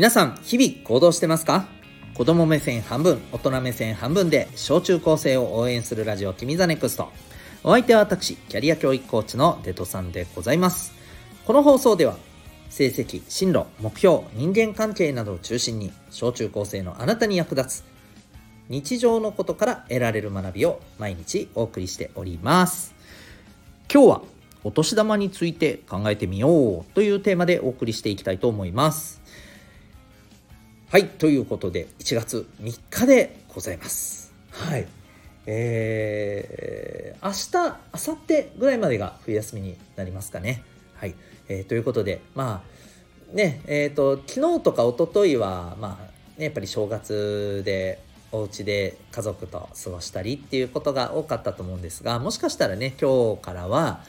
皆さん、日々行動してますか？子供目線半分、大人目線半分で、小中高生を応援するラジオ、君ザネクスト。お相手は私、キャリア教育コーチのデトさんでございます。この放送では、成績、進路、目標、人間関係などを中心に、小中高生のあなたに役立つ、日常のことから得られる学びを毎日お送りしております。今日はお年玉について考えてみようというテーマでお送りしていきたいと思います。はい、ということで1月3日でございます。はい。えー、明日、明後日ぐらいまでが冬休みになりますかね。はい。えー、ということで、まあ、ね、えっ、ー、と、昨日とか一昨日は、まあ、ね、やっぱり正月でお家で家族と過ごしたりっていうことが多かったと思うんですがもしかしたらね今日からは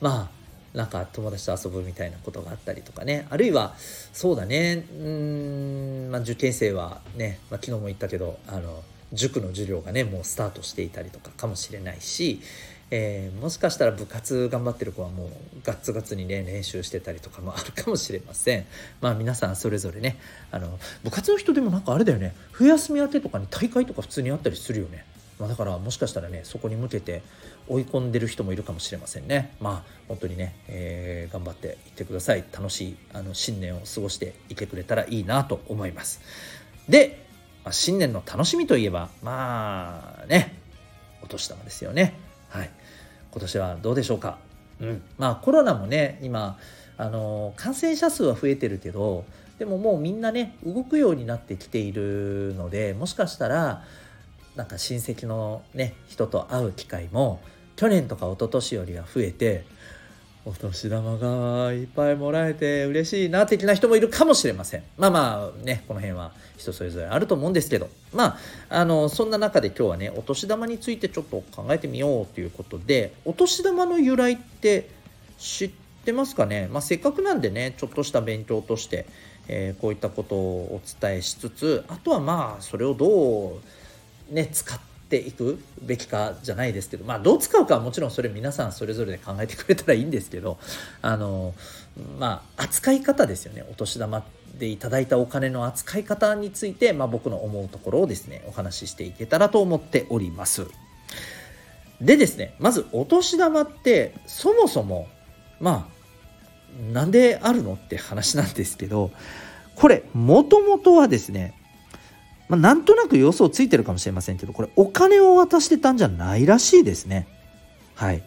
まあなんか友達と遊ぶみたいなことがあったりとかね。あるいはそうだね。うん、まあ、受験生はね、まあ、昨日も言ったけどあの塾の授業がねもうスタートしていたりとかかもしれないしえー、もしかしたら部活頑張ってる子はもうガッツガツにね練習してたりとかもあるかもしれません。まあ皆さんそれぞれねあの部活の人でもなんかあれだよね。冬休み明けとかに大会とか普通にあったりするよね。まあ、だからもしかしたらねそこに向けて追い込んでる人もいるかもしれませんね。まあ本当にね、えー、頑張っていってください。楽しいあの新年を過ごしていてくれたらいいなと思います。で、まあ、新年の楽しみといえばまあねお年玉ですよね。はい。今年はどうでしょうか？うん、まあコロナもね今あの感染者数は増えてるけどでももうみんなね動くようになってきているのでもしかしたらなんか親戚のね人と会う機会も去年とか一昨年よりは増えてお年玉がいっぱいもらえて嬉しいな的な人もいるかもしれません。まあまあね、この辺は人それぞれあると思うんですけど、まあ、あの、そんな中で今日はね、お年玉についてちょっと考えてみようということで、お年玉の由来って知ってますかね？まあせっかくなんでね、ちょっとした勉強として、えー、こういったことをお伝えしつつ、あとはまあ、それをどうね、使っていくべきかじゃないですけどまあどう使うかはもちろんそれ皆さんそれぞれで考えてくれたらいいんですけどあのまあ扱い方ですよね。お年玉でいただいたお金の扱い方について、まあ、僕の思うところをですねお話ししていけたらと思っております。でですねまずお年玉ってそもそもまあなんであるのって話なんですけどこれもともとはですねまあ、なんとなく予想ついてるかもしれませんけどこれお金を渡してたんじゃないらしいですね。はい。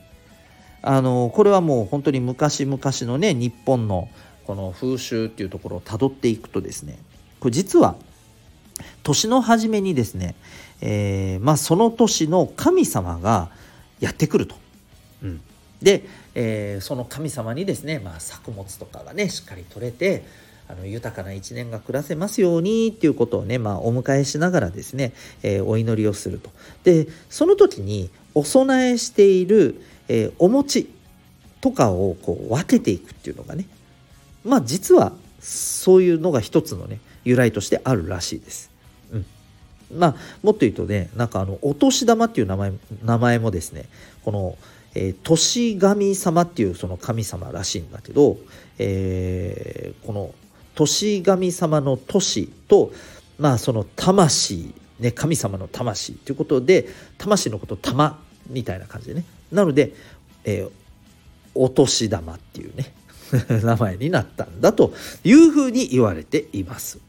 あのこれはもう本当に昔々のね日本のこの風習っていうところをたどっていくとですねこれ実は年の初めにですね、えー、まあ、その年の神様がやってくると。うん、で、えー、その神様にですね、まあ、作物とかがねしっかり取れてあの豊かな一年が暮らせますようにっていうことをね、まあ、お迎えしながらですね、えー、お祈りをすると。でその時にお供えしている、えー、お餅とかをこう分けていくっていうのがねまあ実はそういうのが一つのね由来としてあるらしいです。うん、まあもっと言うとねなんかあのお年玉っていう名前名前もですねこのえー、年神様っていうその神様らしいんだけど、えー、この年神様の年と、まあその魂、ね、神様の魂ということで、魂のこと玉みたいな感じでね。なので、えー、お年玉っていうね、名前になったんだというふうに言われています。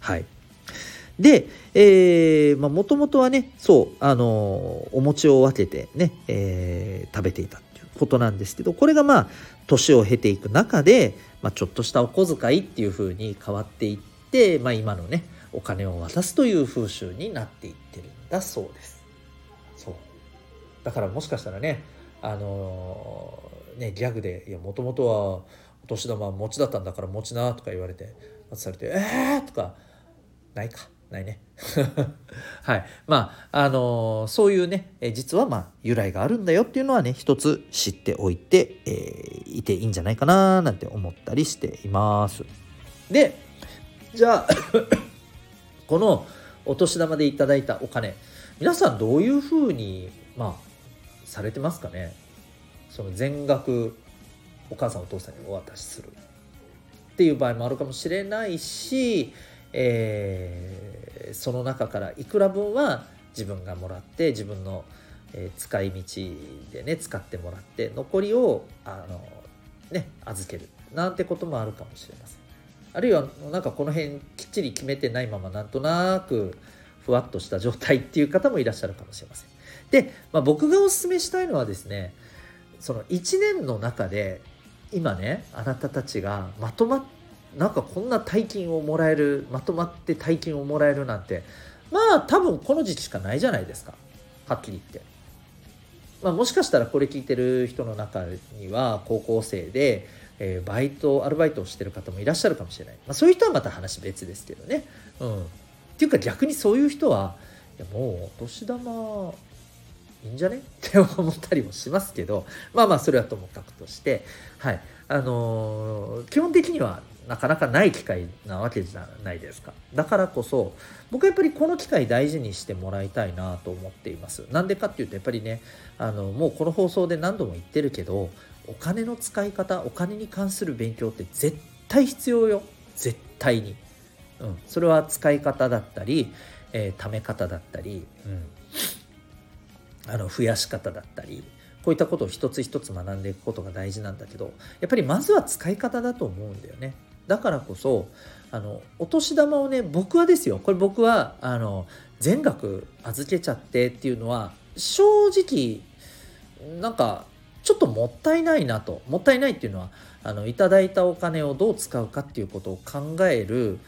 はい。で、まあ、もともとはね、そう、あの、お餅を分けてね、えー、食べていたっていうことなんですけど、これがまあ、年を経ていく中で、まあ、ちょっとしたお小遣いっていう風に変わっていって、まあ、今のねお金を渡すという風習になっていってるんだそうです。そうだからもしかしたらねあのー、ねギャグで「いやもともとはお年玉は餅だったんだから餅な」とか言われて渡されて「えー!」とかないかないね。はい。まあ、あのー、そういうね、え実はまあ、由来があるんだよっていうのはね、一つ知っておいて、えー、いていいんじゃないかななんて思ったりしています。で、じゃあ このお年玉でいただいたお金、皆さんどういうふうに、まあ、されてますかね？その全額、お母さんお父さんにお渡しする。っていう場合もあるかもしれないし、えー、その中からいくら分は自分がもらって自分の、え、使い道でね使ってもらって残りをあのね預けるなんてこともあるかもしれません。あるいはなんかこの辺きっちり決めてないままなんとなくふわっとした状態っていう方もいらっしゃるかもしれません。で、まあ、僕がお勧めしたいのはですねその1年の中で今ねあなたたちがまとまなんかこんな大金をもらえるまとまって大金をもらえるなんて。まあ多分この時期しかないじゃないですか。はっきり言って。まあ、もしかしたらこれ聞いてる人の中には高校生で、えー、バイトアルバイトをしてる方もいらっしゃるかもしれない、まあ、そういう人はまた話別ですけどね。うん、っていうか逆にそういう人はいやもうお年玉いいんじゃね？って思ったりもしますけど。まあまあそれはともかくとして。はい。あのー、基本的にはなかなかない機会なわけじゃないですか。だからこそ僕はやっぱりこの機会大事にしてもらいたいなと思っています。なんでかっていうとやっぱりねあのもうこの放送で何度も言ってるけどお金の使い方お金に関する勉強って絶対必要よ。絶対に、うん、それは使い方だったり、えー、貯め方だったり、うん、あの増やし方だったりこういったことを一つ一つ学んでいくことが大事なんだけどやっぱりまずは使い方だと思うんだよね。だからこそあのお年玉をね僕はですよ。これ僕はあの全額預けちゃってっていうのは正直なんかちょっともったいないなと。もったいないっていうのはあのいただいたお金をどう使うかっていうことを考える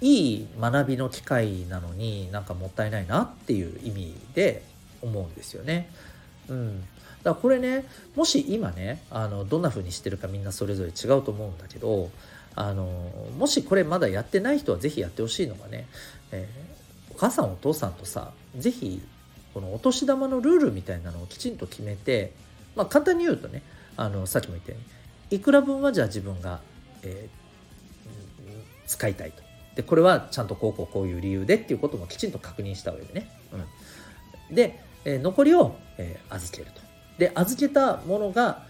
いい学びの機会なのになんかもったいないなっていう意味で思うんですよね。うん、だからこれねもし今ねあのどんな風にしてるかみんなそれぞれ違うと思うんだけどあのもしこれまだやってない人は是非やってほしいのがね、えー、お母さんお父さんとさ是非このお年玉のルールみたいなのをきちんと決めて、まあ、簡単に言うとねあのさっきも言ったようにいくら分はじゃあ自分が、えー、使いたいと。でこれはちゃんとこうこうこういう理由でっていうこともきちんと確認した上でね。うん、で、えー、残りを、えー、預けると。で預けたものが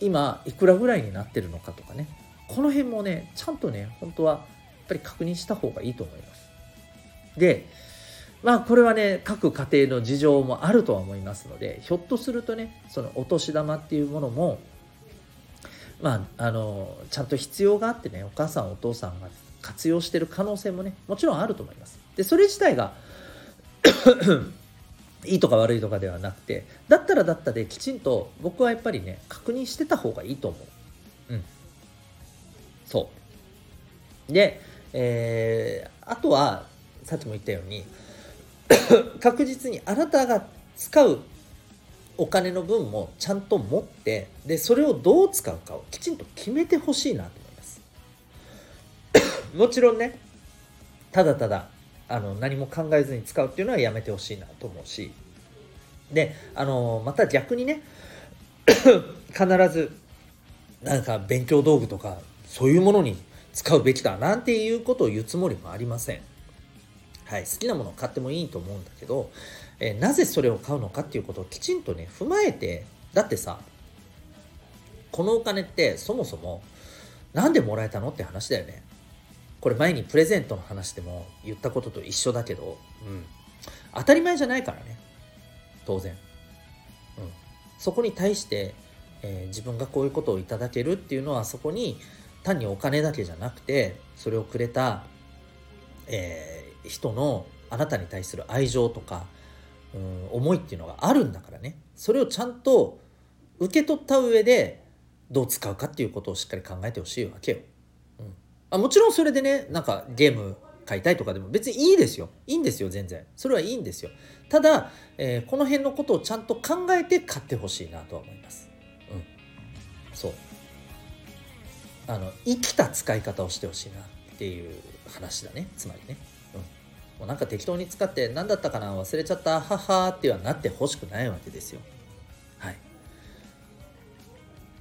今いくらぐらいになってるのかとかねこの辺もねちゃんとね本当はやっぱり確認した方がいいと思います。でまあこれはね各家庭の事情もあるとは思いますのでひょっとするとねそのお年玉っていうものもまああのちゃんと必要があってねお母さんお父さんが活用してる可能性もねもちろんあると思います。でそれ自体が いいとか悪いとかではなくてだったらだったできちんと僕はやっぱりね確認してた方がいいと思う。そう。で、えー、あとは、さっきも言ったように、確実にあなたが使うお金の分もちゃんと持って、で、それをどう使うかをきちんと決めてほしいなと思います。もちろんね、ただただ、あの、何も考えずに使うっていうのはやめてほしいなと思うし、で、あの、また逆にね、必ず、なんか勉強道具とかそういうものに使うべきだなんていうことを言うつもりもありません。はい、好きなものを買ってもいいと思うんだけど、えー、なぜそれを買うのかっていうことをきちんとね踏まえてだってさこのお金ってそもそも何でもらえたのって話だよね。これ前にプレゼントの話でも言ったことと一緒だけど、うん、当たり前じゃないからね当然、うん、そこに対して、えー、自分がこういうことをいただけるっていうのはそこに単にお金だけじゃなくてそれをくれた、えー、人のあなたに対する愛情とかうん思いっていうのがあるんだからね。それをちゃんと受け取った上でどう使うかっていうことをしっかり考えてほしいわけよ。うん、あもちろんそれでねなんかゲーム買いたいとかでも別にいいですよ。いいんですよ全然。それはいいんですよ。ただ、えー、この辺のことをちゃんと考えて買ってほしいなとは思います。うん。そう。あの生きた使い方をしてほしいなっていう話だね。つまりね、うん、もうなんか適当に使って何だったかな忘れちゃった。ははってはなってほしくないわけですよ。はい。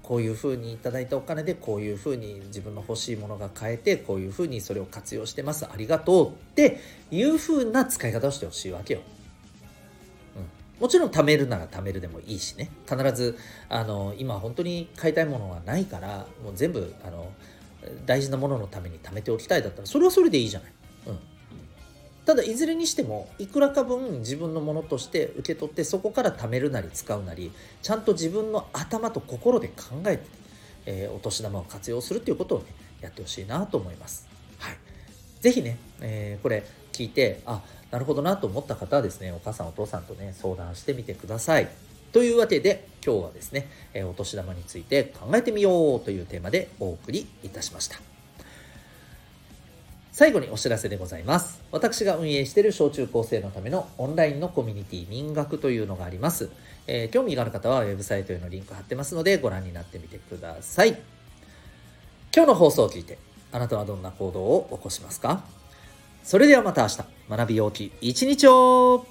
こういうふうにいただいたお金でこういうふうに自分の欲しいものが買えてこういうふうにそれを活用してます。ありがとうっていうふうな使い方をしてほしいわけよ。もちろん貯めるなら貯めるでもいいしね必ずあの今本当に買いたいものはないからもう全部あの大事なもののために貯めておきたいだったらそれはそれでいいじゃない。うんただいずれにしてもいくらか分自分のものとして受け取ってそこから貯めるなり使うなりちゃんと自分の頭と心で考えて、えー、お年玉を活用するっていうことをねやってほしいなと思います。はい。ぜひね、えー、これ聞いてあなるほどなと思った方はですねお母さんお父さんとね相談してみてください。というわけで今日はですね、えー、お年玉について考えてみようというテーマでお送りいたしました。最後にお知らせでございます。私が運営している小中高生のためのオンラインのコミュニティ民学というのがあります。えー、興味がある方はウェブサイトへのリンク貼ってますのでご覧になってみてください。今日の放送を聞いてあなたはどんな行動を起こしますか？それではまた明日。学びようき一日を